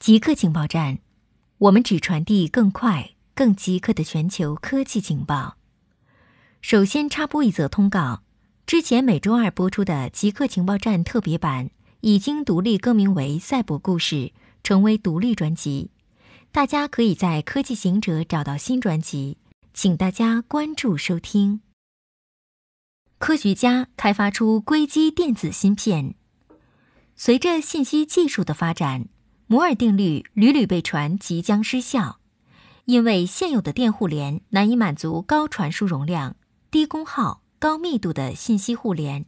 极客情报站，我们只传递更快、更极客的全球科技情报。首先插播一则通告：之前每周二播出的极客情报站特别版已经独立更名为《赛博故事》，成为独立专辑。大家可以在科技行者找到新专辑，请大家关注收听。科学家开发出硅基电子芯片，随着信息技术的发展。摩尔定律屡屡被传即将失效，因为现有的电互联难以满足高传输容量、低功耗、高密度的信息互联。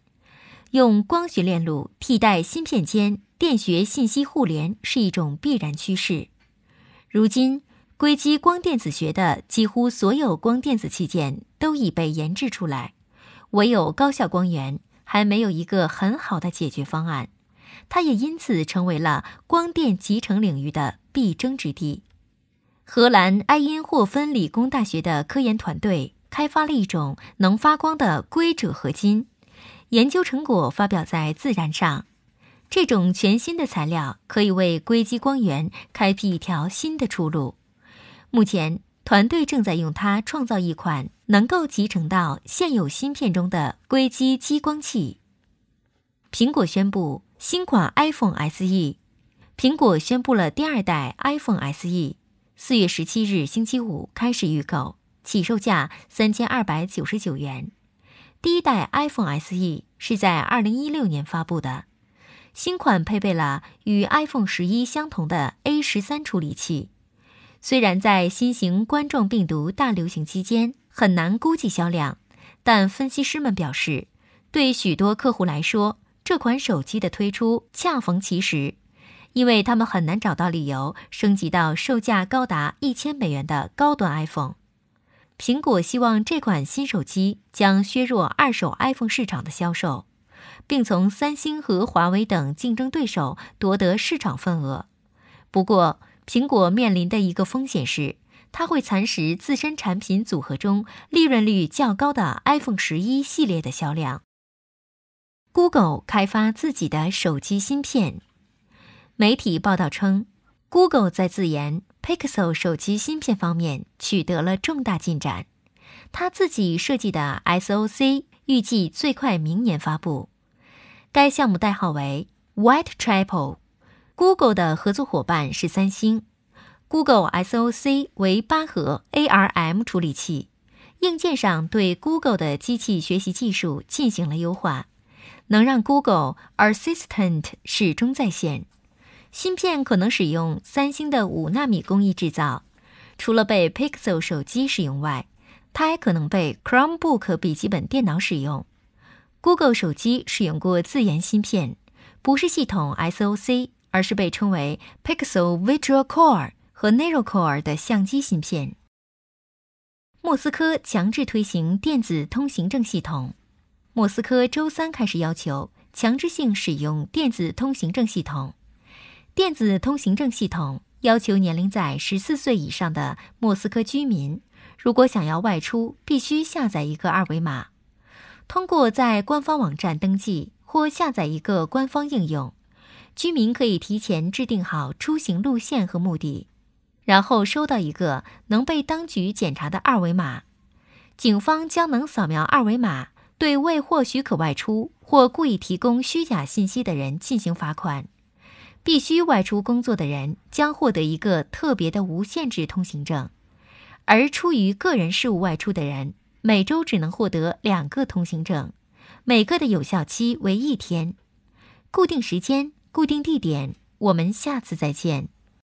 用光学链路替代芯片间电学信息互联是一种必然趋势。如今，硅基光电子学的几乎所有光电子器件都已被研制出来，唯有高效光源还没有一个很好的解决方案。它也因此成为了光电集成领域的必争之地。荷兰埃因霍芬理工大学的科研团队开发了一种能发光的硅锗合金，研究成果发表在《自然》上。这种全新的材料可以为硅基光源开辟一条新的出路。目前，团队正在用它创造一款能够集成到现有芯片中的硅基激光器。苹果宣布。新款 iPhone SE，苹果宣布了第二代 iPhone SE，四月十七日星期五开始预购，起售价三千二百九十九元。第一代 iPhone SE 是在二零一六年发布的，新款配备了与 iPhone 十一相同的 A 十三处理器。虽然在新型冠状病毒大流行期间很难估计销量，但分析师们表示，对许多客户来说。这款手机的推出恰逢其时，因为他们很难找到理由升级到售价高达一千美元的高端 iPhone。苹果希望这款新手机将削弱二手 iPhone 市场的销售，并从三星和华为等竞争对手夺得市场份额。不过，苹果面临的一个风险是，它会蚕食自身产品组合中利润率较高的 iPhone 十一系列的销量。Google 开发自己的手机芯片。媒体报道称，Google 在自研 Pixel 手机芯片方面取得了重大进展。他自己设计的 SoC 预计最快明年发布。该项目代号为 White Triple。Google 的合作伙伴是三星。Google SoC 为八核 ARM 处理器，硬件上对 Google 的机器学习技术进行了优化。能让 Google Assistant 始终在线。芯片可能使用三星的五纳米工艺制造。除了被 Pixel 手机使用外，它还可能被 Chromebook 笔记本电脑使用。Google 手机使用过自研芯片，不是系统 SoC，而是被称为 Pixel Visual Core 和 Neural Core 的相机芯片。莫斯科强制推行电子通行证系统。莫斯科周三开始要求强制性使用电子通行证系统。电子通行证系统要求年龄在十四岁以上的莫斯科居民，如果想要外出，必须下载一个二维码。通过在官方网站登记或下载一个官方应用，居民可以提前制定好出行路线和目的，然后收到一个能被当局检查的二维码。警方将能扫描二维码。对未获许可外出或故意提供虚假信息的人进行罚款。必须外出工作的人将获得一个特别的无限制通行证，而出于个人事务外出的人每周只能获得两个通行证，每个的有效期为一天。固定时间，固定地点，我们下次再见。